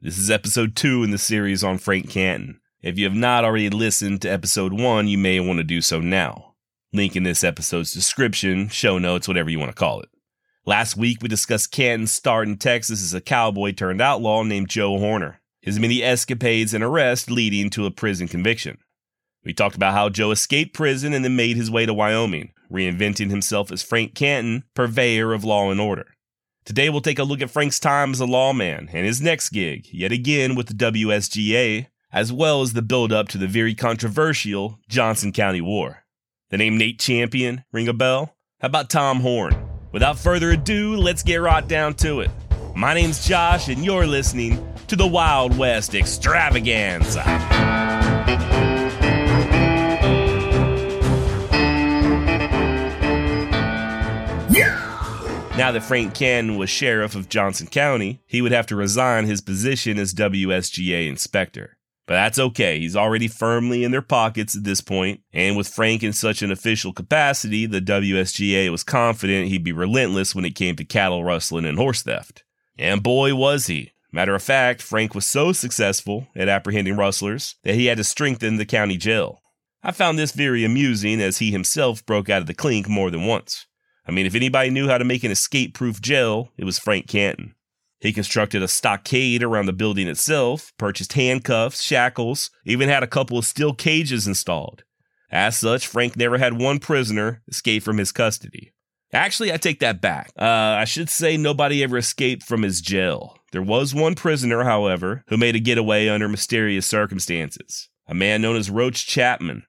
This is episode two in the series on Frank Canton. If you have not already listened to episode one, you may want to do so now. Link in this episode's description, show notes, whatever you want to call it. Last week, we discussed Canton's start in Texas as a cowboy turned outlaw named Joe Horner, his many escapades and arrests leading to a prison conviction. We talked about how Joe escaped prison and then made his way to Wyoming, reinventing himself as Frank Canton, purveyor of law and order. Today, we'll take a look at Frank's time as a lawman and his next gig, yet again with the WSGA, as well as the build up to the very controversial Johnson County War. The name Nate Champion ring a bell? How about Tom Horn? Without further ado, let's get right down to it. My name's Josh, and you're listening to the Wild West Extravaganza. Now that Frank Canton was sheriff of Johnson County, he would have to resign his position as WSGA inspector. But that's okay, he's already firmly in their pockets at this point, and with Frank in such an official capacity, the WSGA was confident he'd be relentless when it came to cattle rustling and horse theft. And boy, was he. Matter of fact, Frank was so successful at apprehending rustlers that he had to strengthen the county jail. I found this very amusing as he himself broke out of the clink more than once. I mean, if anybody knew how to make an escape proof jail, it was Frank Canton. He constructed a stockade around the building itself, purchased handcuffs, shackles, even had a couple of steel cages installed. As such, Frank never had one prisoner escape from his custody. Actually, I take that back. Uh, I should say nobody ever escaped from his jail. There was one prisoner, however, who made a getaway under mysterious circumstances. A man known as Roach Chapman,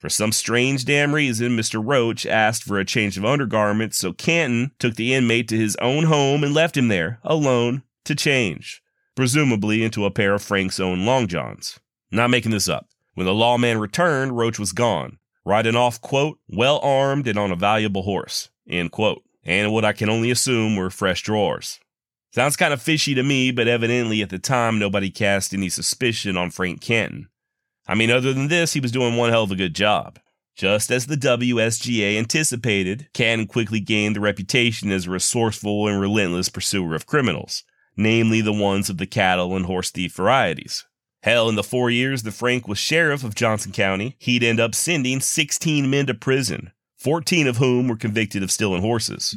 for some strange damn reason, Mr. Roach asked for a change of undergarments, so Canton took the inmate to his own home and left him there, alone, to change, presumably into a pair of Frank's own long johns. Not making this up. When the lawman returned, Roach was gone, riding off, quote, well armed and on a valuable horse, end quote, and what I can only assume were fresh drawers. Sounds kind of fishy to me, but evidently at the time nobody cast any suspicion on Frank Canton. I mean, other than this, he was doing one hell of a good job. Just as the WSGA anticipated, Canton quickly gained the reputation as a resourceful and relentless pursuer of criminals, namely the ones of the cattle and horse thief varieties. Hell, in the four years that Frank was sheriff of Johnson County, he'd end up sending 16 men to prison, 14 of whom were convicted of stealing horses.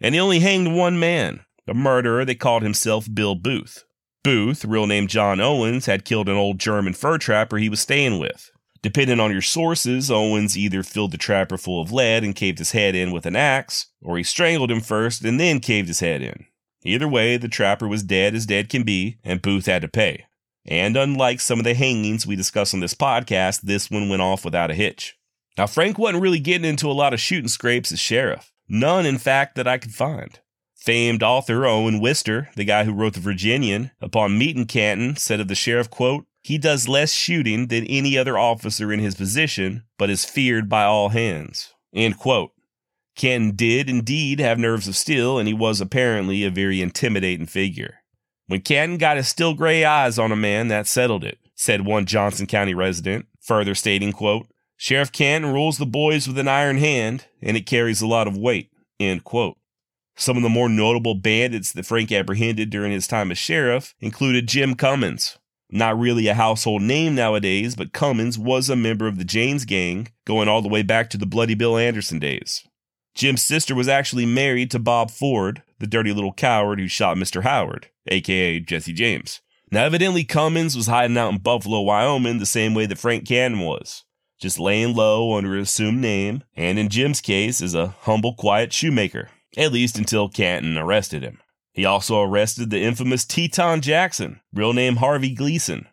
And he only hanged one man, a murderer that called himself Bill Booth. Booth, real name John Owens, had killed an old German fur trapper he was staying with. Depending on your sources, Owens either filled the trapper full of lead and caved his head in with an axe, or he strangled him first and then caved his head in. Either way, the trapper was dead as dead can be, and Booth had to pay. And unlike some of the hangings we discuss on this podcast, this one went off without a hitch. Now, Frank wasn't really getting into a lot of shooting scrapes as sheriff. None, in fact, that I could find. Famed author Owen Wister, the guy who wrote The Virginian, upon meeting Canton, said of the sheriff, quote, he does less shooting than any other officer in his position, but is feared by all hands. End quote. Canton did indeed have nerves of steel, and he was apparently a very intimidating figure. When Canton got his still gray eyes on a man, that settled it, said one Johnson County resident, further stating, quote, Sheriff Canton rules the boys with an iron hand, and it carries a lot of weight, end quote. Some of the more notable bandits that Frank apprehended during his time as sheriff included Jim Cummins. Not really a household name nowadays, but Cummins was a member of the James gang, going all the way back to the Bloody Bill Anderson days. Jim's sister was actually married to Bob Ford, the dirty little coward who shot Mr. Howard, aka Jesse James. Now, evidently, Cummins was hiding out in Buffalo, Wyoming, the same way that Frank Canton was, just laying low under an assumed name, and in Jim's case, as a humble, quiet shoemaker at least until Canton arrested him. He also arrested the infamous Teton Jackson, real name Harvey Gleason.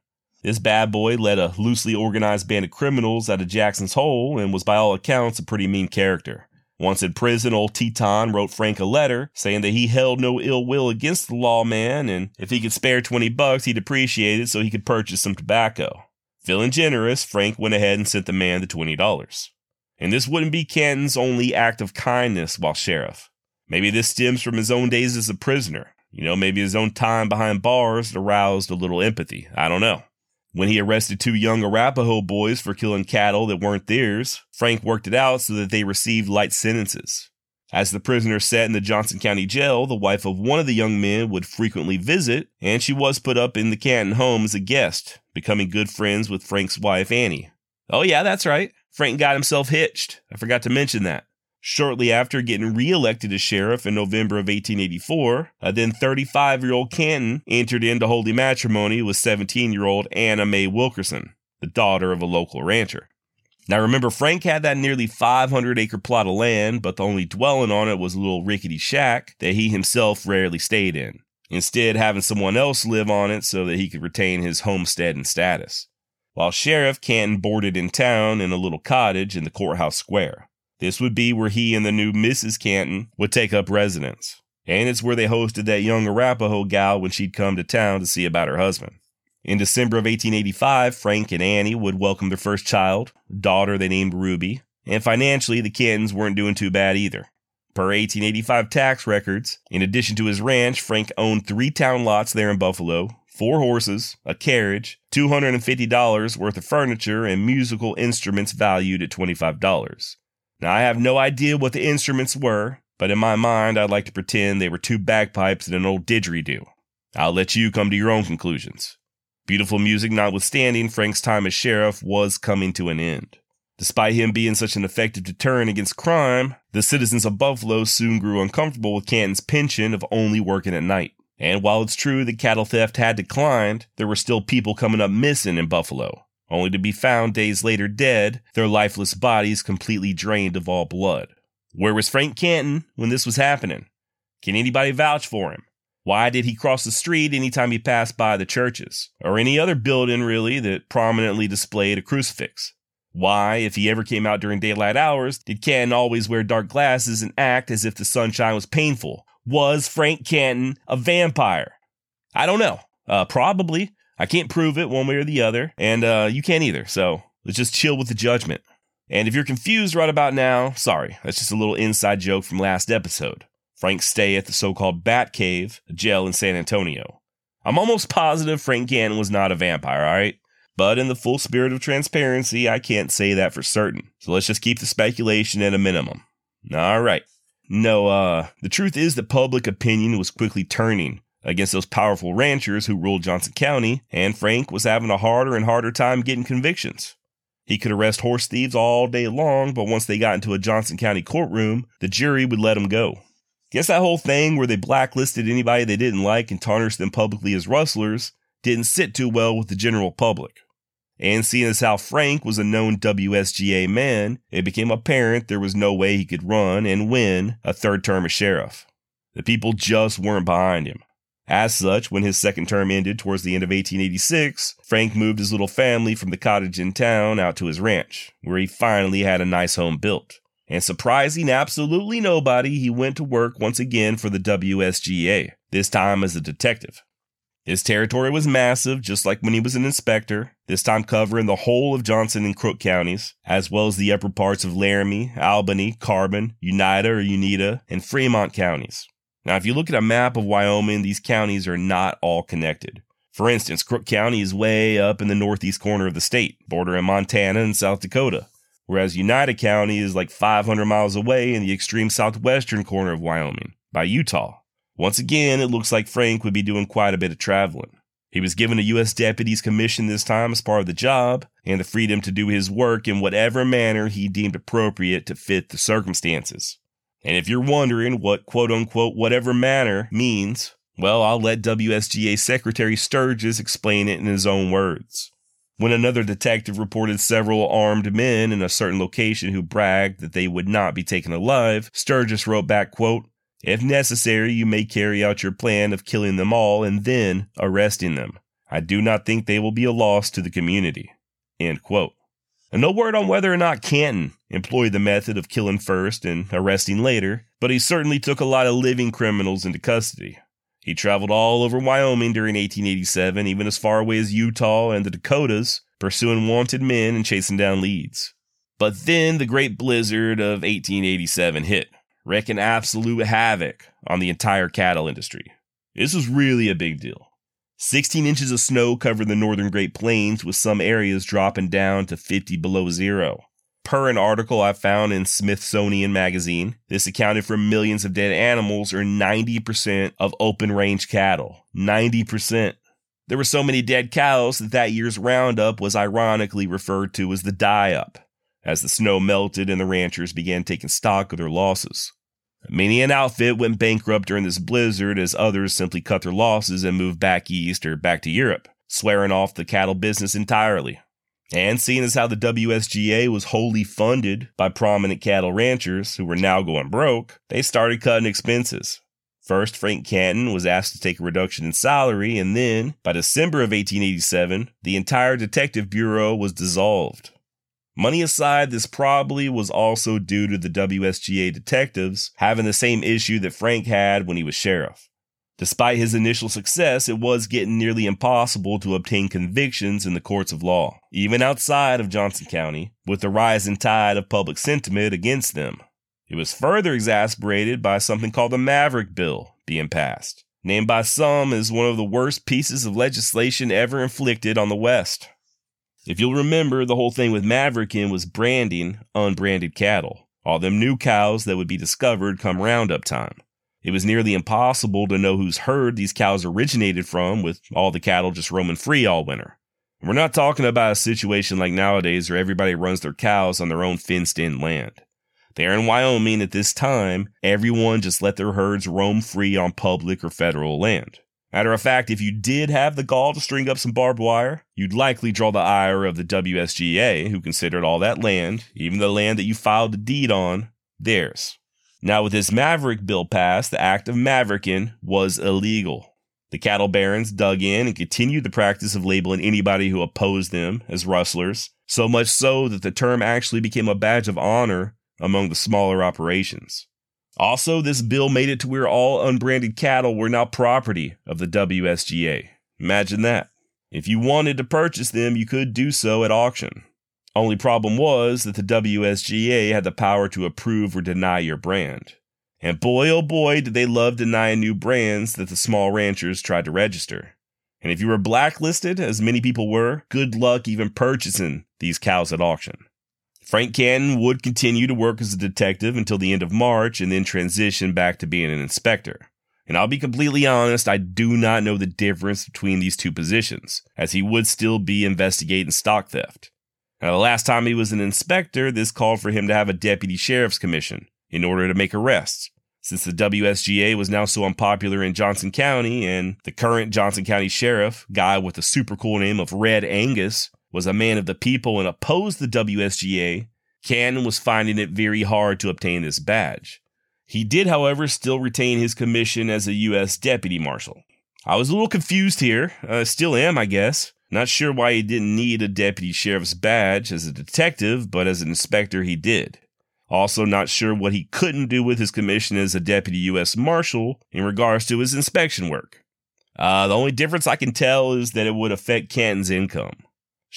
This bad boy led a loosely organized band of criminals out of Jackson's Hole and was by all accounts a pretty mean character. Once in prison, old Teton wrote Frank a letter saying that he held no ill will against the lawman and if he could spare 20 bucks, he'd appreciate it so he could purchase some tobacco. Feeling generous, Frank went ahead and sent the man the $20. And this wouldn't be Canton's only act of kindness while sheriff. Maybe this stems from his own days as a prisoner. You know, maybe his own time behind bars aroused a little empathy. I don't know. When he arrested two young Arapaho boys for killing cattle that weren't theirs, Frank worked it out so that they received light sentences. As the prisoner sat in the Johnson County Jail, the wife of one of the young men would frequently visit, and she was put up in the Canton home as a guest, becoming good friends with Frank's wife, Annie. Oh, yeah, that's right. Frank got himself hitched. I forgot to mention that. Shortly after getting reelected as sheriff in November of 1884, a uh, then 35 year old Canton entered into holy matrimony with 17 year old Anna Mae Wilkerson, the daughter of a local rancher. Now remember, Frank had that nearly 500 acre plot of land, but the only dwelling on it was a little rickety shack that he himself rarely stayed in, instead, having someone else live on it so that he could retain his homestead and status. While Sheriff Canton boarded in town in a little cottage in the courthouse square. This would be where he and the new Mrs. Canton would take up residence. And it's where they hosted that young Arapaho gal when she'd come to town to see about her husband. In December of 1885, Frank and Annie would welcome their first child, daughter they named Ruby, and financially, the Cantons weren't doing too bad either. Per 1885 tax records, in addition to his ranch, Frank owned three town lots there in Buffalo, four horses, a carriage, $250 worth of furniture, and musical instruments valued at $25. Now, I have no idea what the instruments were, but in my mind, I'd like to pretend they were two bagpipes and an old didgeridoo. I'll let you come to your own conclusions. Beautiful music notwithstanding, Frank's time as sheriff was coming to an end. Despite him being such an effective deterrent against crime, the citizens of Buffalo soon grew uncomfortable with Canton's penchant of only working at night. And while it's true that cattle theft had declined, there were still people coming up missing in Buffalo, only to be found days later dead, their lifeless bodies completely drained of all blood. Where was Frank Canton when this was happening? Can anybody vouch for him? Why did he cross the street anytime he passed by the churches, or any other building really that prominently displayed a crucifix? Why, if he ever came out during daylight hours, did Canton always wear dark glasses and act as if the sunshine was painful? Was Frank Canton a vampire? I don't know. Uh, probably. I can't prove it one way or the other, and uh, you can't either. So let's just chill with the judgment. And if you're confused right about now, sorry, that's just a little inside joke from last episode. Frank's stay at the so called Bat Cave, jail in San Antonio. I'm almost positive Frank Canton was not a vampire, alright? But in the full spirit of transparency, I can't say that for certain. So let's just keep the speculation at a minimum. Alright. No, uh, the truth is that public opinion was quickly turning against those powerful ranchers who ruled Johnson County, and Frank was having a harder and harder time getting convictions. He could arrest horse thieves all day long, but once they got into a Johnson County courtroom, the jury would let him go. Guess that whole thing where they blacklisted anybody they didn't like and tarnished them publicly as rustlers didn't sit too well with the general public. And seeing as how Frank was a known WSGA man, it became apparent there was no way he could run and win a third term as sheriff. The people just weren't behind him. As such, when his second term ended towards the end of 1886, Frank moved his little family from the cottage in town out to his ranch, where he finally had a nice home built. And surprising absolutely nobody, he went to work once again for the WSGA, this time as a detective. His territory was massive, just like when he was an inspector, this time covering the whole of Johnson and Crook counties, as well as the upper parts of Laramie, Albany, Carbon, Uintah or Uintah, and Fremont counties. Now, if you look at a map of Wyoming, these counties are not all connected. For instance, Crook County is way up in the northeast corner of the state, bordering Montana and South Dakota, whereas Uintah County is like 500 miles away in the extreme southwestern corner of Wyoming, by Utah. Once again, it looks like Frank would be doing quite a bit of traveling. He was given a U.S. deputy's commission this time as part of the job, and the freedom to do his work in whatever manner he deemed appropriate to fit the circumstances. And if you're wondering what quote unquote whatever manner means, well, I'll let WSGA Secretary Sturgis explain it in his own words. When another detective reported several armed men in a certain location who bragged that they would not be taken alive, Sturgis wrote back, quote, If necessary, you may carry out your plan of killing them all and then arresting them. I do not think they will be a loss to the community. End quote. And no word on whether or not Canton employed the method of killing first and arresting later, but he certainly took a lot of living criminals into custody. He traveled all over Wyoming during 1887, even as far away as Utah and the Dakotas, pursuing wanted men and chasing down leads. But then the great blizzard of 1887 hit, wreaking absolute havoc on the entire cattle industry. This was really a big deal. 16 inches of snow covered the northern Great Plains, with some areas dropping down to 50 below zero. Per an article I found in Smithsonian Magazine, this accounted for millions of dead animals or 90% of open range cattle. 90%. There were so many dead cows that that year's roundup was ironically referred to as the die up, as the snow melted and the ranchers began taking stock of their losses. Many an outfit went bankrupt during this blizzard as others simply cut their losses and moved back east or back to Europe, swearing off the cattle business entirely. And seeing as how the WSGA was wholly funded by prominent cattle ranchers who were now going broke, they started cutting expenses. First, Frank Canton was asked to take a reduction in salary, and then, by December of 1887, the entire detective bureau was dissolved. Money aside, this probably was also due to the WSGA detectives having the same issue that Frank had when he was sheriff. Despite his initial success, it was getting nearly impossible to obtain convictions in the courts of law, even outside of Johnson County, with the rising tide of public sentiment against them. It was further exasperated by something called the Maverick Bill being passed, named by some as one of the worst pieces of legislation ever inflicted on the West. If you'll remember, the whole thing with Maverickin was branding unbranded cattle, all them new cows that would be discovered come roundup time. It was nearly impossible to know whose herd these cows originated from, with all the cattle just roaming free all winter. We're not talking about a situation like nowadays where everybody runs their cows on their own fenced in land. There in Wyoming at this time, everyone just let their herds roam free on public or federal land. Matter of fact, if you did have the gall to string up some barbed wire, you'd likely draw the ire of the WSGA, who considered all that land, even the land that you filed the deed on, theirs. Now, with this Maverick bill passed, the act of mavericking was illegal. The cattle barons dug in and continued the practice of labeling anybody who opposed them as rustlers, so much so that the term actually became a badge of honor among the smaller operations. Also, this bill made it to where all unbranded cattle were now property of the WSGA. Imagine that. If you wanted to purchase them, you could do so at auction. Only problem was that the WSGA had the power to approve or deny your brand. And boy oh boy did they love denying new brands that the small ranchers tried to register. And if you were blacklisted, as many people were, good luck even purchasing these cows at auction. Frank Canton would continue to work as a detective until the end of March and then transition back to being an inspector. And I'll be completely honest, I do not know the difference between these two positions, as he would still be investigating stock theft. Now, the last time he was an inspector, this called for him to have a deputy sheriff's commission in order to make arrests. Since the WSGA was now so unpopular in Johnson County, and the current Johnson County sheriff, guy with the super cool name of Red Angus, was a man of the people and opposed the WSGA, Canton was finding it very hard to obtain this badge. He did, however, still retain his commission as a U.S. deputy marshal. I was a little confused here, uh, still am, I guess. Not sure why he didn't need a deputy sheriff's badge as a detective, but as an inspector he did. Also, not sure what he couldn't do with his commission as a deputy U.S. Marshal in regards to his inspection work. Uh, the only difference I can tell is that it would affect Canton's income.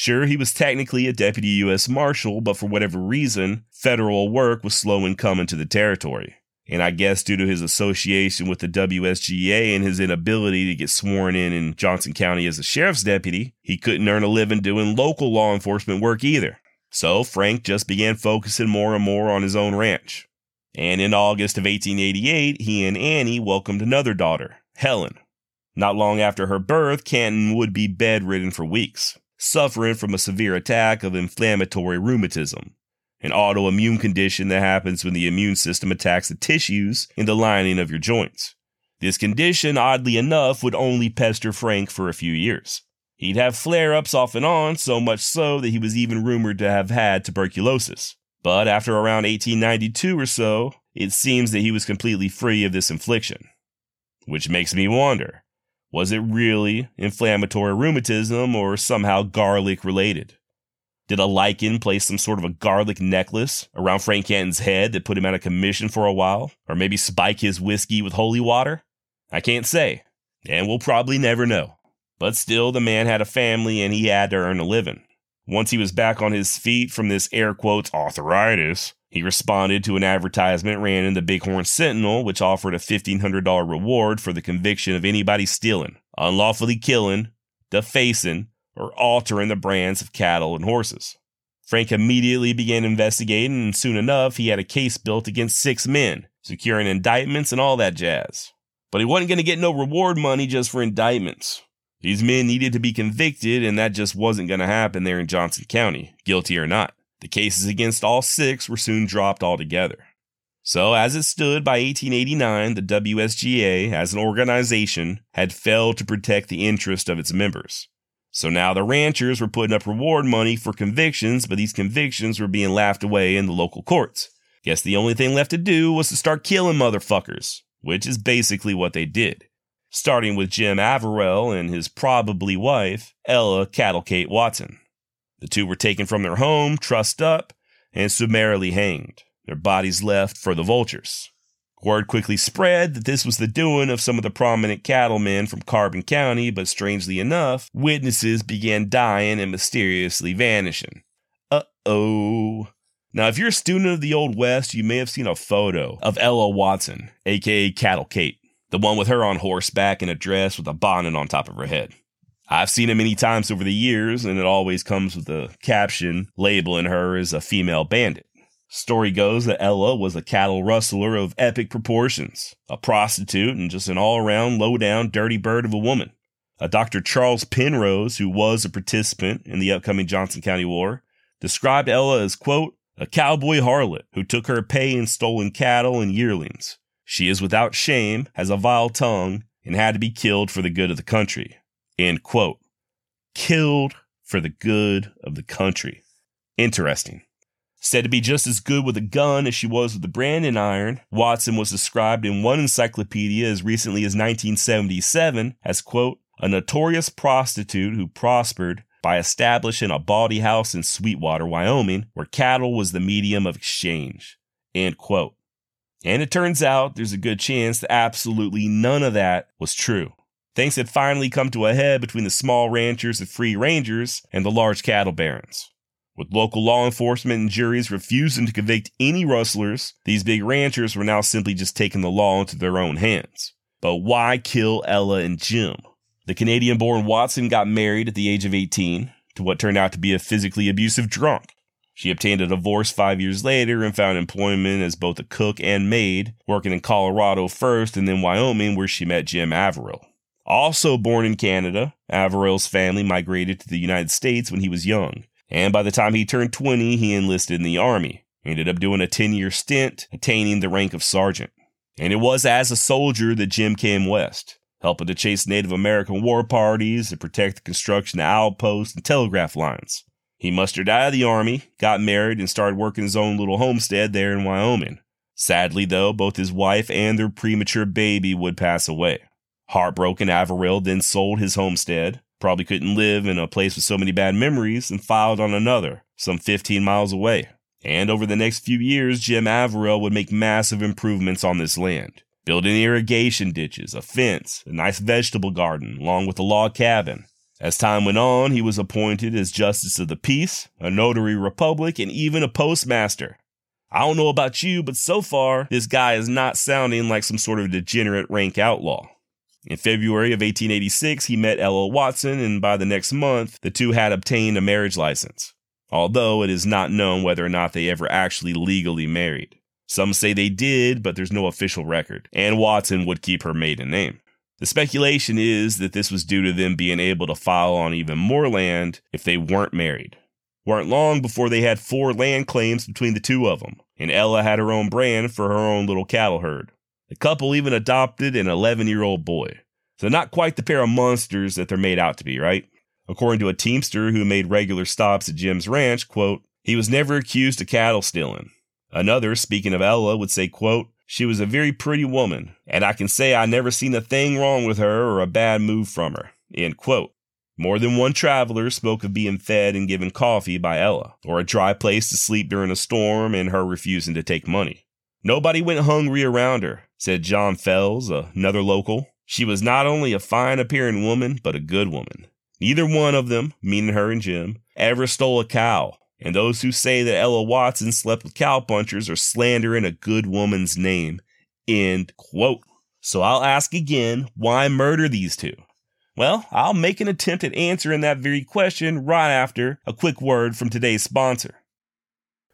Sure, he was technically a deputy U.S. Marshal, but for whatever reason, federal work was slow in coming to the territory. And I guess due to his association with the WSGA and his inability to get sworn in in Johnson County as a sheriff's deputy, he couldn't earn a living doing local law enforcement work either. So Frank just began focusing more and more on his own ranch. And in August of 1888, he and Annie welcomed another daughter, Helen. Not long after her birth, Canton would be bedridden for weeks, suffering from a severe attack of inflammatory rheumatism an autoimmune condition that happens when the immune system attacks the tissues in the lining of your joints. This condition, oddly enough, would only pester Frank for a few years. He'd have flare ups off and on, so much so that he was even rumored to have had tuberculosis. But after around 1892 or so, it seems that he was completely free of this affliction. Which makes me wonder was it really inflammatory rheumatism or somehow garlic related? Did a lichen place some sort of a garlic necklace around Frank Canton's head that put him out of commission for a while? Or maybe spike his whiskey with holy water? I can't say, and we'll probably never know. But still, the man had a family and he had to earn a living. Once he was back on his feet from this air quotes arthritis, he responded to an advertisement ran in the Bighorn Sentinel, which offered a $1,500 reward for the conviction of anybody stealing, unlawfully killing, defacing, or altering the brands of cattle and horses. Frank immediately began investigating, and soon enough, he had a case built against six men, securing indictments and all that jazz. But he wasn't going to get no reward money just for indictments. These men needed to be convicted, and that just wasn't going to happen there in Johnson County, guilty or not. The cases against all six were soon dropped altogether. So, as it stood by 1889, the WSGA, as an organization, had failed to protect the interest of its members. So now the ranchers were putting up reward money for convictions, but these convictions were being laughed away in the local courts. Guess the only thing left to do was to start killing motherfuckers, which is basically what they did. Starting with Jim Averill and his probably wife, Ella Cattle Kate Watson. The two were taken from their home, trussed up, and summarily hanged, their bodies left for the vultures. Word quickly spread that this was the doing of some of the prominent cattlemen from Carbon County, but strangely enough, witnesses began dying and mysteriously vanishing. Uh oh. Now, if you're a student of the Old West, you may have seen a photo of Ella Watson, aka Cattle Kate, the one with her on horseback in a dress with a bonnet on top of her head. I've seen it many times over the years, and it always comes with a caption labeling her as a female bandit. Story goes that Ella was a cattle rustler of epic proportions, a prostitute, and just an all around low down dirty bird of a woman. A Dr. Charles Penrose, who was a participant in the upcoming Johnson County War, described Ella as, quote, a cowboy harlot who took her pay in stolen cattle and yearlings. She is without shame, has a vile tongue, and had to be killed for the good of the country. End quote. Killed for the good of the country. Interesting. Said to be just as good with a gun as she was with the branding iron, Watson was described in one encyclopedia as recently as 1977 as, quote, a notorious prostitute who prospered by establishing a bawdy house in Sweetwater, Wyoming, where cattle was the medium of exchange. End quote. And it turns out there's a good chance that absolutely none of that was true. Things had finally come to a head between the small ranchers and free rangers and the large cattle barons. With local law enforcement and juries refusing to convict any rustlers, these big ranchers were now simply just taking the law into their own hands. But why kill Ella and Jim? The Canadian born Watson got married at the age of 18 to what turned out to be a physically abusive drunk. She obtained a divorce five years later and found employment as both a cook and maid, working in Colorado first and then Wyoming, where she met Jim Averill. Also born in Canada, Averill's family migrated to the United States when he was young and by the time he turned 20, he enlisted in the Army. He ended up doing a 10 year stint, attaining the rank of sergeant. And it was as a soldier that Jim came west, helping to chase Native American war parties and protect the construction of outposts and telegraph lines. He mustered out of the Army, got married, and started working his own little homestead there in Wyoming. Sadly, though, both his wife and their premature baby would pass away. Heartbroken, Averill then sold his homestead, Probably couldn't live in a place with so many bad memories and filed on another, some 15 miles away. And over the next few years, Jim Averill would make massive improvements on this land, building irrigation ditches, a fence, a nice vegetable garden, along with a log cabin. As time went on, he was appointed as Justice of the Peace, a notary republic, and even a postmaster. I don't know about you, but so far, this guy is not sounding like some sort of degenerate rank outlaw. In February of 1886, he met Ella Watson, and by the next month, the two had obtained a marriage license, although it is not known whether or not they ever actually legally married. Some say they did, but there's no official record, and Watson would keep her maiden name. The speculation is that this was due to them being able to file on even more land if they weren't married. Weren't long before they had four land claims between the two of them, and Ella had her own brand for her own little cattle herd. The couple even adopted an 11 year old boy. So, not quite the pair of monsters that they're made out to be, right? According to a teamster who made regular stops at Jim's ranch, quote, he was never accused of cattle stealing. Another, speaking of Ella, would say, quote, she was a very pretty woman, and I can say I never seen a thing wrong with her or a bad move from her, end quote. More than one traveler spoke of being fed and given coffee by Ella, or a dry place to sleep during a storm and her refusing to take money. Nobody went hungry around her, said John Fells, another local. She was not only a fine appearing woman, but a good woman. Neither one of them, meaning her and Jim, ever stole a cow. And those who say that Ella Watson slept with cowpunchers are slandering a good woman's name. End quote. So I'll ask again, why murder these two? Well, I'll make an attempt at answering that very question right after a quick word from today's sponsor.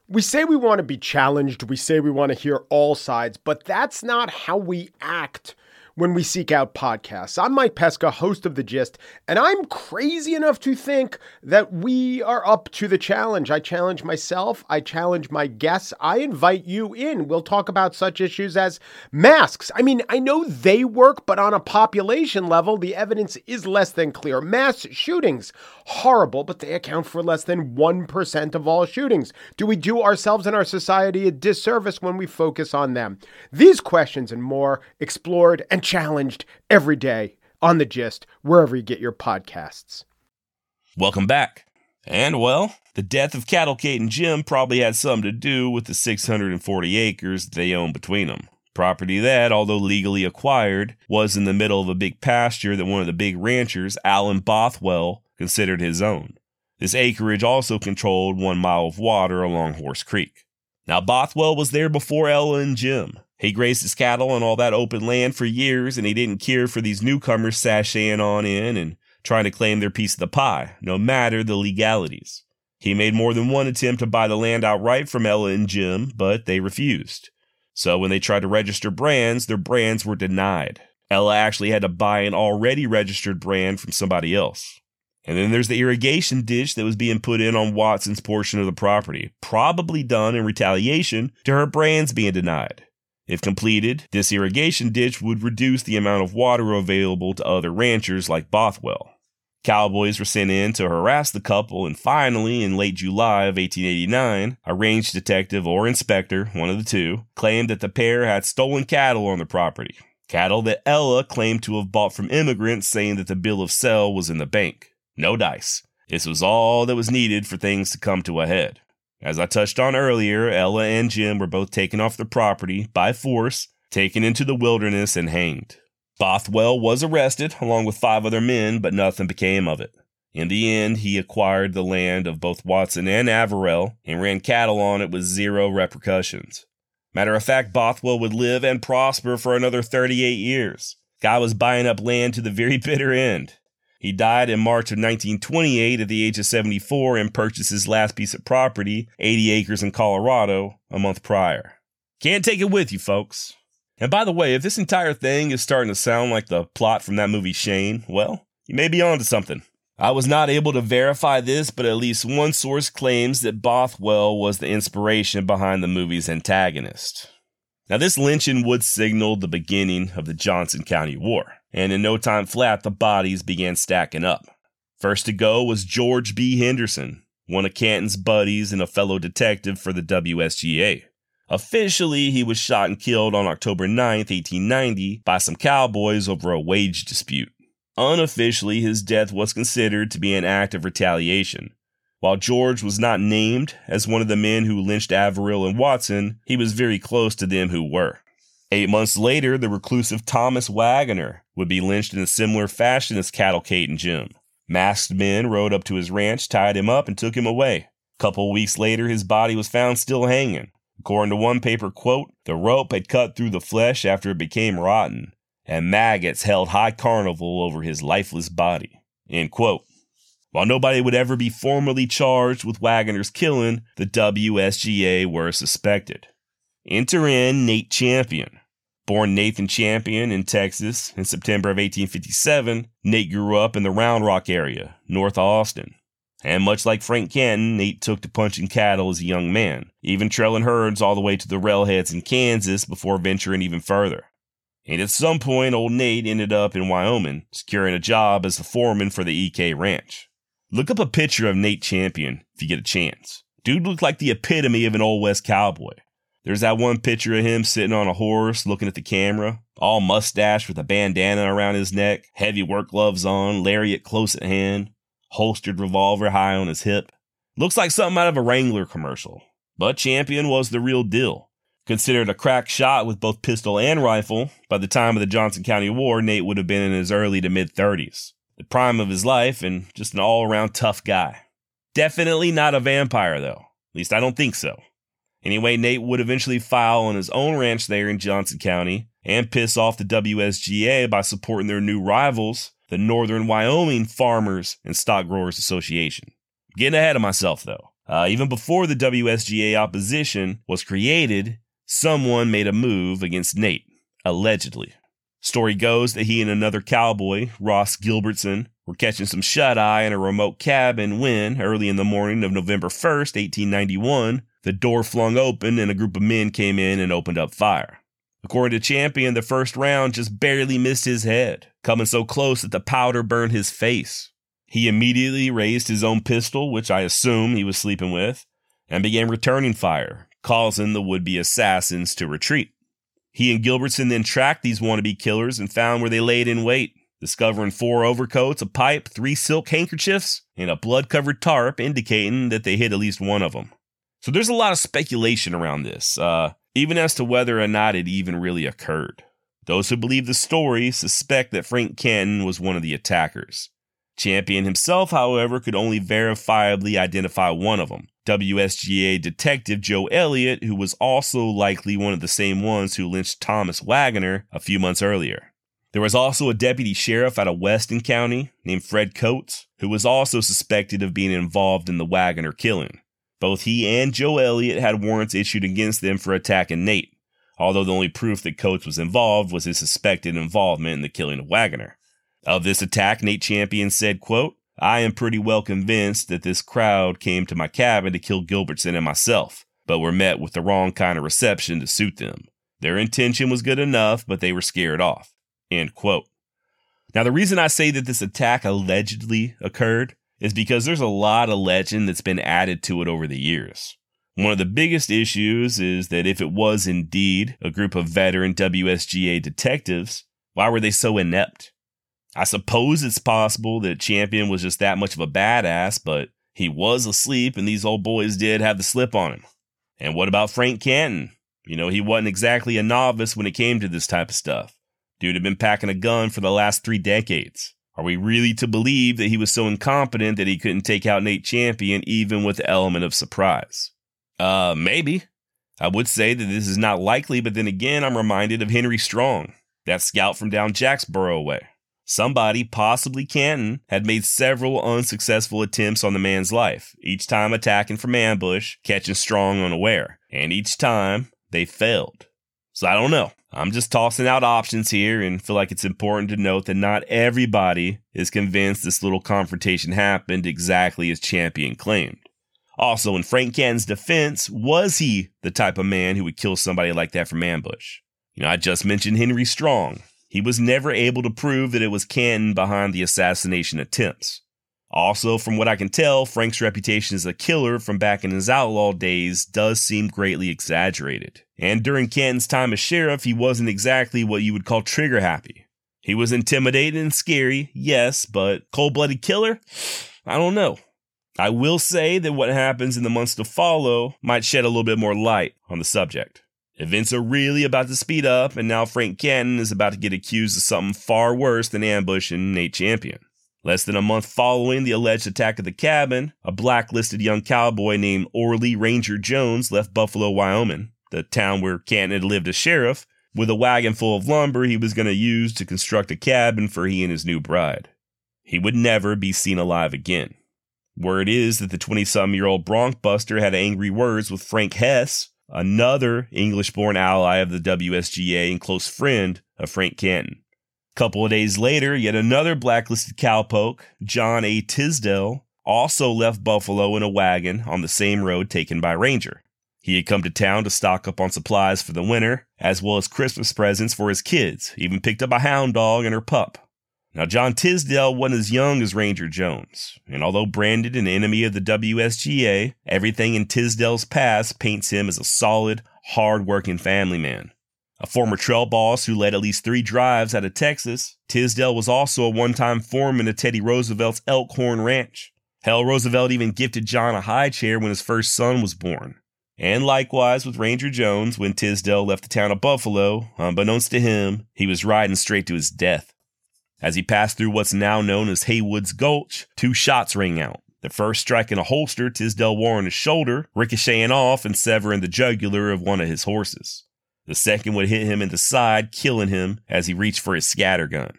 We say we want to be challenged, we say we want to hear all sides, but that's not how we act when we seek out podcasts. I'm Mike Pesca, host of The Gist, and I'm crazy enough to think that we are up to the challenge. I challenge myself, I challenge my guests, I invite you in. We'll talk about such issues as masks. I mean, I know they work, but on a population level, the evidence is less than clear. Mass shootings, horrible, but they account for less than 1% of all shootings. Do we do ourselves and our society a disservice when we focus on them? These questions and more explored and challenged every day on The Gist, wherever you get your podcasts. Welcome back. And well, the death of Cattle Kate and Jim probably had something to do with the 640 acres they own between them. Property that, although legally acquired, was in the middle of a big pasture that one of the big ranchers, Alan Bothwell, considered his own. This acreage also controlled one mile of water along Horse Creek. Now, Bothwell was there before Ella and Jim. He grazed his cattle on all that open land for years, and he didn't care for these newcomers sashaying on in and trying to claim their piece of the pie, no matter the legalities. He made more than one attempt to buy the land outright from Ella and Jim, but they refused. So when they tried to register brands, their brands were denied. Ella actually had to buy an already registered brand from somebody else. And then there's the irrigation ditch that was being put in on Watson's portion of the property, probably done in retaliation to her brands being denied. If completed, this irrigation ditch would reduce the amount of water available to other ranchers like Bothwell. Cowboys were sent in to harass the couple, and finally, in late July of 1889, a range detective or inspector, one of the two, claimed that the pair had stolen cattle on the property. Cattle that Ella claimed to have bought from immigrants, saying that the bill of sale was in the bank. No dice. This was all that was needed for things to come to a head. As I touched on earlier, Ella and Jim were both taken off the property by force, taken into the wilderness, and hanged. Bothwell was arrested along with five other men, but nothing became of it. In the end, he acquired the land of both Watson and Averill and ran cattle on it with zero repercussions. Matter of fact, Bothwell would live and prosper for another 38 years. Guy was buying up land to the very bitter end. He died in March of 1928 at the age of 74 and purchased his last piece of property, 80 acres in Colorado, a month prior. Can't take it with you, folks. And by the way, if this entire thing is starting to sound like the plot from that movie Shane, well, you may be onto something. I was not able to verify this, but at least one source claims that Bothwell was the inspiration behind the movie's antagonist. Now, this lynching would signal the beginning of the Johnson County War and in no time flat, the bodies began stacking up. First to go was George B. Henderson, one of Canton's buddies and a fellow detective for the WSGA. Officially, he was shot and killed on October 9, 1890, by some cowboys over a wage dispute. Unofficially, his death was considered to be an act of retaliation. While George was not named as one of the men who lynched Averill and Watson, he was very close to them who were. Eight months later, the reclusive Thomas Waggoner would be lynched in a similar fashion as Cattle Kate and Jim. Masked men rode up to his ranch, tied him up, and took him away. A couple weeks later, his body was found still hanging. According to one paper quote, the rope had cut through the flesh after it became rotten, and maggots held high carnival over his lifeless body. End quote. While nobody would ever be formally charged with Waggoner's killing, the WSGA were suspected. Enter in Nate Champion, Born Nathan Champion in Texas in September of 1857, Nate grew up in the Round Rock area, north of Austin. And much like Frank Canton, Nate took to punching cattle as a young man, even trailing herds all the way to the railheads in Kansas before venturing even further. And at some point, old Nate ended up in Wyoming, securing a job as the foreman for the EK Ranch. Look up a picture of Nate Champion if you get a chance. Dude looked like the epitome of an Old West cowboy. There's that one picture of him sitting on a horse looking at the camera, all mustache with a bandana around his neck, heavy work gloves on, lariat close at hand, holstered revolver high on his hip. Looks like something out of a Wrangler commercial. But Champion was the real deal. Considered a crack shot with both pistol and rifle, by the time of the Johnson County War, Nate would have been in his early to mid 30s. The prime of his life and just an all around tough guy. Definitely not a vampire, though. At least I don't think so. Anyway, Nate would eventually file on his own ranch there in Johnson County and piss off the WSGA by supporting their new rivals, the Northern Wyoming Farmers and Stock Growers Association. Getting ahead of myself though. Uh, even before the WSGA opposition was created, someone made a move against Nate, allegedly. Story goes that he and another cowboy, Ross Gilbertson, were catching some shut eye in a remote cabin when, early in the morning of November 1st, 1891, the door flung open and a group of men came in and opened up fire. According to Champion, the first round just barely missed his head, coming so close that the powder burned his face. He immediately raised his own pistol, which I assume he was sleeping with, and began returning fire, causing the would be assassins to retreat. He and Gilbertson then tracked these wannabe killers and found where they laid in wait, discovering four overcoats, a pipe, three silk handkerchiefs, and a blood covered tarp, indicating that they hit at least one of them. So there's a lot of speculation around this, uh, even as to whether or not it even really occurred. Those who believe the story suspect that Frank Canton was one of the attackers. Champion himself, however, could only verifiably identify one of them WSGA detective Joe Elliott, who was also likely one of the same ones who lynched Thomas Waggoner a few months earlier. There was also a deputy sheriff out of Weston County named Fred Coates, who was also suspected of being involved in the Waggoner killing. Both he and Joe Elliott had warrants issued against them for attacking Nate, although the only proof that Coates was involved was his suspected involvement in the killing of Waggoner. Of this attack, Nate Champion said, quote, I am pretty well convinced that this crowd came to my cabin to kill Gilbertson and myself, but were met with the wrong kind of reception to suit them. Their intention was good enough, but they were scared off. End quote. Now, the reason I say that this attack allegedly occurred is because there's a lot of legend that's been added to it over the years. One of the biggest issues is that if it was indeed a group of veteran WSGA detectives, why were they so inept? I suppose it's possible that Champion was just that much of a badass, but he was asleep and these old boys did have the slip on him. And what about Frank Canton? You know, he wasn't exactly a novice when it came to this type of stuff. Dude had been packing a gun for the last three decades. Are we really to believe that he was so incompetent that he couldn't take out Nate Champion even with the element of surprise? Uh, maybe. I would say that this is not likely, but then again, I'm reminded of Henry Strong, that scout from down Jacksboro way. Somebody, possibly Canton, had made several unsuccessful attempts on the man's life, each time attacking from ambush, catching Strong unaware, and each time they failed. So I don't know. I'm just tossing out options here and feel like it's important to note that not everybody is convinced this little confrontation happened exactly as Champion claimed. Also, in Frank Canton's defense, was he the type of man who would kill somebody like that from ambush? You know, I just mentioned Henry Strong. He was never able to prove that it was Canton behind the assassination attempts. Also, from what I can tell, Frank's reputation as a killer from back in his outlaw days does seem greatly exaggerated. And during Canton's time as sheriff, he wasn't exactly what you would call trigger happy. He was intimidating and scary, yes, but cold blooded killer? I don't know. I will say that what happens in the months to follow might shed a little bit more light on the subject. Events are really about to speed up, and now Frank Canton is about to get accused of something far worse than ambushing Nate Champion. Less than a month following the alleged attack of the cabin, a blacklisted young cowboy named Orley Ranger Jones left Buffalo, Wyoming, the town where Canton had lived as sheriff, with a wagon full of lumber he was going to use to construct a cabin for he and his new bride. He would never be seen alive again. Word is that the 20 some year old Bronc Buster had angry words with Frank Hess, another English born ally of the WSGA and close friend of Frank Canton. Couple of days later, yet another blacklisted cowpoke, John A. Tisdale, also left Buffalo in a wagon on the same road taken by Ranger. He had come to town to stock up on supplies for the winter, as well as Christmas presents for his kids, he even picked up a hound dog and her pup. Now, John Tisdale wasn't as young as Ranger Jones, and although branded an enemy of the WSGA, everything in Tisdale's past paints him as a solid, hard-working family man. A former trail boss who led at least three drives out of Texas, Tisdale was also a one-time foreman of Teddy Roosevelt's Elkhorn Ranch. Hell, Roosevelt even gifted John a high chair when his first son was born. And likewise with Ranger Jones, when Tisdale left the town of Buffalo, unbeknownst to him, he was riding straight to his death. As he passed through what's now known as Haywood's Gulch, two shots rang out. The first striking a holster Tisdale wore on his shoulder, ricocheting off and severing the jugular of one of his horses. The second would hit him in the side, killing him as he reached for his scatter gun.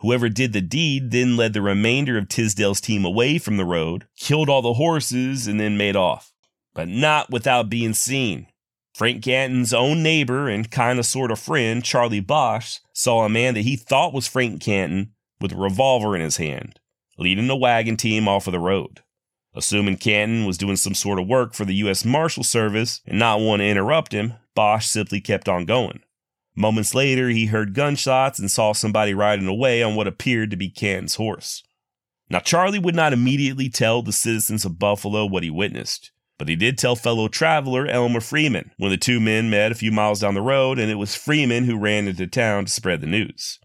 Whoever did the deed then led the remainder of Tisdale's team away from the road, killed all the horses, and then made off. But not without being seen. Frank Canton's own neighbor and kind of sort of friend, Charlie Basch, saw a man that he thought was Frank Canton with a revolver in his hand, leading the wagon team off of the road. Assuming Canton was doing some sort of work for the U.S. Marshal Service and not want to interrupt him, Basch simply kept on going. Moments later, he heard gunshots and saw somebody riding away on what appeared to be Canton's horse. Now, Charlie would not immediately tell the citizens of Buffalo what he witnessed, but he did tell fellow traveler Elmer Freeman when the two men met a few miles down the road, and it was Freeman who ran into town to spread the news.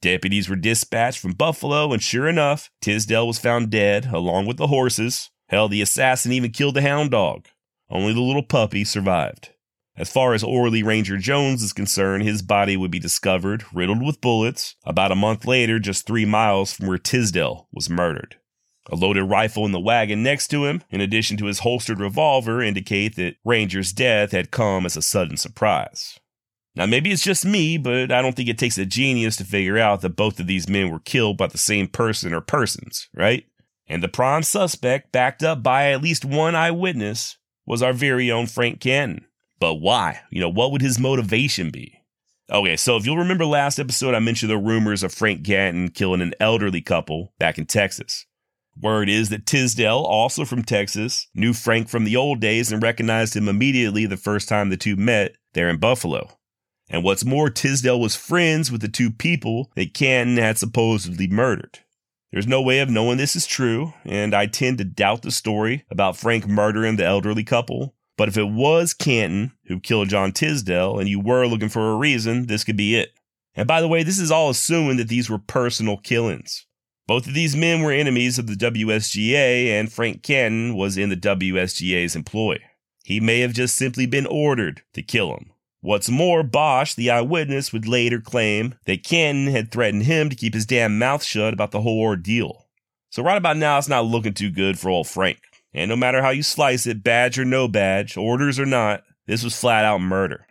Deputies were dispatched from Buffalo, and sure enough, Tisdale was found dead, along with the horses. Hell, the assassin even killed the hound dog. Only the little puppy survived. As far as Orley Ranger Jones is concerned, his body would be discovered, riddled with bullets, about a month later, just three miles from where Tisdale was murdered. A loaded rifle in the wagon next to him, in addition to his holstered revolver, indicate that Ranger's death had come as a sudden surprise. Now, maybe it's just me, but I don't think it takes a genius to figure out that both of these men were killed by the same person or persons, right? And the prime suspect, backed up by at least one eyewitness, was our very own Frank Canton. But why? You know, what would his motivation be? Okay, so if you'll remember last episode, I mentioned the rumors of Frank Canton killing an elderly couple back in Texas. Word is that Tisdale, also from Texas, knew Frank from the old days and recognized him immediately the first time the two met there in Buffalo. And what's more, Tisdale was friends with the two people that Canton had supposedly murdered. There's no way of knowing this is true, and I tend to doubt the story about Frank murdering the elderly couple, but if it was Canton who killed John Tisdale and you were looking for a reason, this could be it. And by the way, this is all assuming that these were personal killings. Both of these men were enemies of the WSGA, and Frank Canton was in the WSGA's employ. He may have just simply been ordered to kill him. What's more, Basch, the eyewitness, would later claim that Canton had threatened him to keep his damn mouth shut about the whole ordeal. So, right about now, it's not looking too good for old Frank. And no matter how you slice it, badge or no badge, orders or not, this was flat out murder.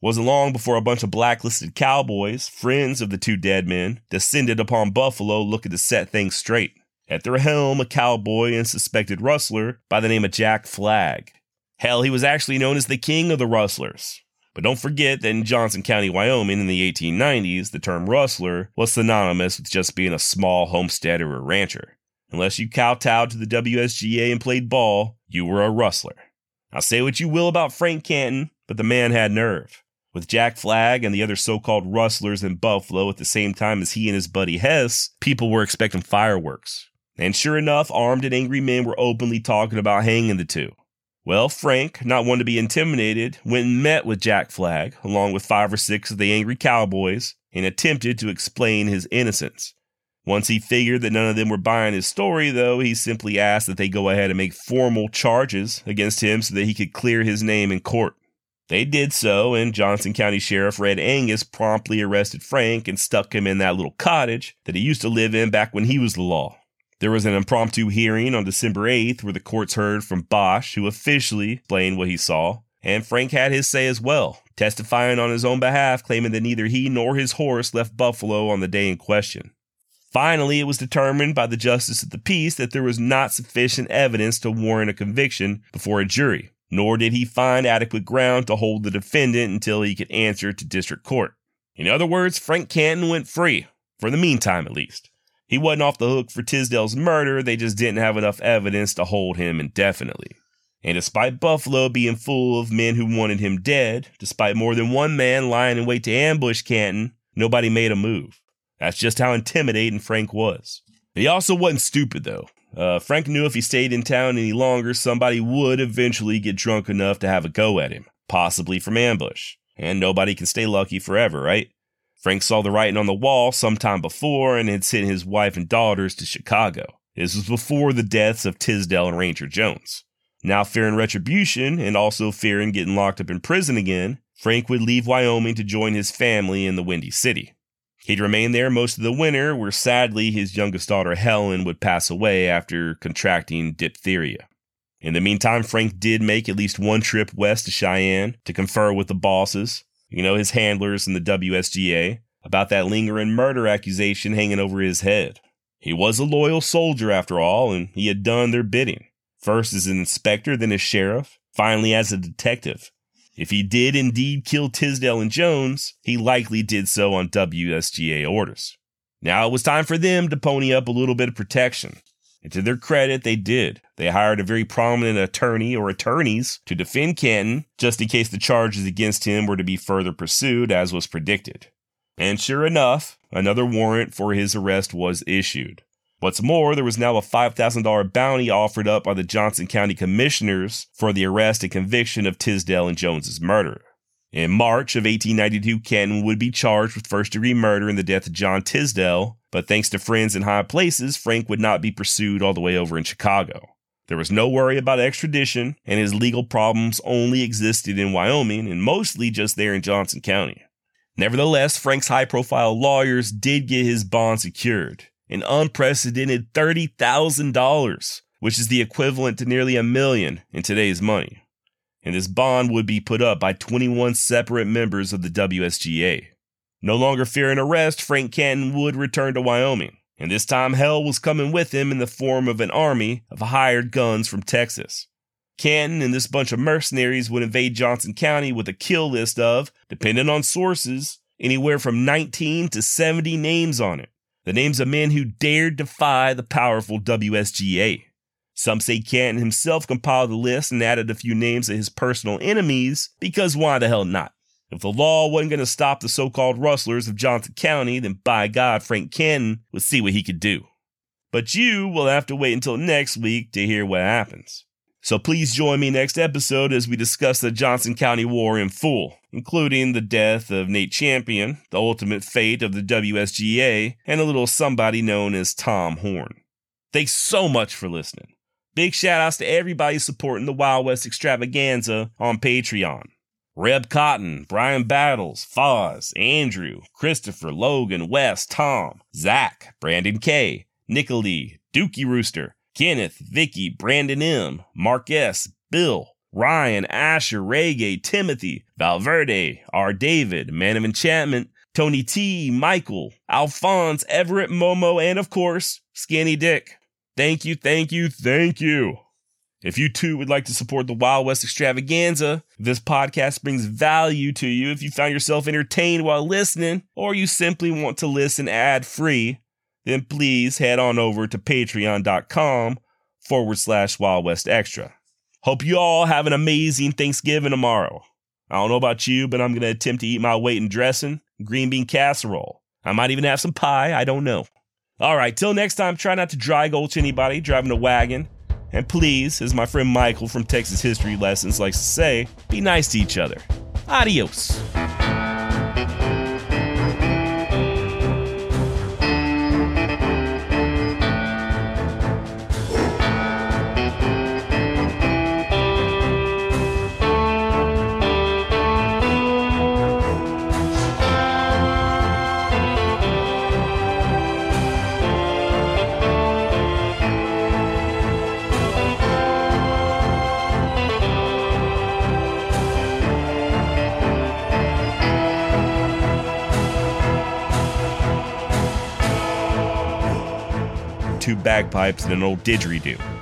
Wasn't long before a bunch of blacklisted cowboys, friends of the two dead men, descended upon Buffalo looking to set things straight. At their helm, a cowboy and suspected rustler by the name of Jack Flagg. Hell, he was actually known as the king of the rustlers. But don't forget that in Johnson County, Wyoming in the 1890s, the term rustler was synonymous with just being a small homesteader or rancher. Unless you kowtowed to the WSGA and played ball, you were a rustler. Now say what you will about Frank Canton, but the man had nerve. With Jack Flagg and the other so called rustlers in Buffalo at the same time as he and his buddy Hess, people were expecting fireworks. And sure enough, armed and angry men were openly talking about hanging the two. Well, Frank, not one to be intimidated, went and met with Jack Flagg, along with five or six of the angry cowboys, and attempted to explain his innocence. Once he figured that none of them were buying his story, though, he simply asked that they go ahead and make formal charges against him so that he could clear his name in court. They did so, and Johnson County Sheriff Red Angus promptly arrested Frank and stuck him in that little cottage that he used to live in back when he was the law. There was an impromptu hearing on December 8th where the courts heard from Basch, who officially explained what he saw, and Frank had his say as well, testifying on his own behalf, claiming that neither he nor his horse left Buffalo on the day in question. Finally, it was determined by the justice of the peace that there was not sufficient evidence to warrant a conviction before a jury, nor did he find adequate ground to hold the defendant until he could answer to district court. In other words, Frank Canton went free, for the meantime at least. He wasn't off the hook for Tisdale's murder, they just didn't have enough evidence to hold him indefinitely. And despite Buffalo being full of men who wanted him dead, despite more than one man lying in wait to ambush Canton, nobody made a move. That's just how intimidating Frank was. He also wasn't stupid, though. Uh, Frank knew if he stayed in town any longer, somebody would eventually get drunk enough to have a go at him, possibly from ambush. And nobody can stay lucky forever, right? Frank saw the writing on the wall sometime before and had sent his wife and daughters to Chicago. This was before the deaths of Tisdale and Ranger Jones. Now fearing retribution and also fearing getting locked up in prison again, Frank would leave Wyoming to join his family in the Windy City. He'd remain there most of the winter, where sadly his youngest daughter Helen would pass away after contracting diphtheria. In the meantime, Frank did make at least one trip west to Cheyenne to confer with the bosses, you know, his handlers in the WSGA, about that lingering murder accusation hanging over his head. He was a loyal soldier after all, and he had done their bidding. First as an inspector, then as sheriff, finally as a detective. If he did indeed kill Tisdale and Jones, he likely did so on WSGA orders. Now it was time for them to pony up a little bit of protection. And to their credit, they did. They hired a very prominent attorney or attorneys to defend Canton, just in case the charges against him were to be further pursued, as was predicted. And sure enough, another warrant for his arrest was issued. What's more, there was now a $5,000 bounty offered up by the Johnson County Commissioners for the arrest and conviction of Tisdale and Jones's murder. In March of 1892, Canton would be charged with first degree murder in the death of John Tisdale, but thanks to friends in high places, Frank would not be pursued all the way over in Chicago. There was no worry about extradition, and his legal problems only existed in Wyoming and mostly just there in Johnson County. Nevertheless, Frank's high profile lawyers did get his bond secured, an unprecedented $30,000, which is the equivalent to nearly a million in today's money. And this bond would be put up by 21 separate members of the WSGA. No longer fearing arrest, Frank Canton would return to Wyoming, and this time hell was coming with him in the form of an army of hired guns from Texas. Canton and this bunch of mercenaries would invade Johnson County with a kill list of, depending on sources, anywhere from 19 to 70 names on it the names of men who dared defy the powerful WSGA. Some say Canton himself compiled the list and added a few names of his personal enemies, because why the hell not? If the law wasn't going to stop the so called rustlers of Johnson County, then by God, Frank Canton would see what he could do. But you will have to wait until next week to hear what happens. So please join me next episode as we discuss the Johnson County War in full, including the death of Nate Champion, the ultimate fate of the WSGA, and a little somebody known as Tom Horn. Thanks so much for listening. Big shout outs to everybody supporting the Wild West extravaganza on Patreon. Reb Cotton, Brian Battles, Foz, Andrew, Christopher, Logan, Wes, Tom, Zach, Brandon K, Nicollee, Dookie Rooster, Kenneth, Vicky, Brandon M, Mark S, Bill, Ryan, Asher, Reggae, Timothy, Valverde, R. David, Man of Enchantment, Tony T, Michael, Alphonse, Everett, Momo, and of course, Skinny Dick. Thank you, thank you, thank you. If you too would like to support the Wild West extravaganza, this podcast brings value to you if you found yourself entertained while listening, or you simply want to listen ad free, then please head on over to patreon.com forward slash Wild West Extra. Hope you all have an amazing Thanksgiving tomorrow. I don't know about you, but I'm going to attempt to eat my weight in dressing, green bean casserole. I might even have some pie, I don't know. All right, till next time, try not to dry gulch anybody driving a wagon. And please, as my friend Michael from Texas History Lessons likes to say, be nice to each other. Adios. Two bagpipes and an old didgeridoo.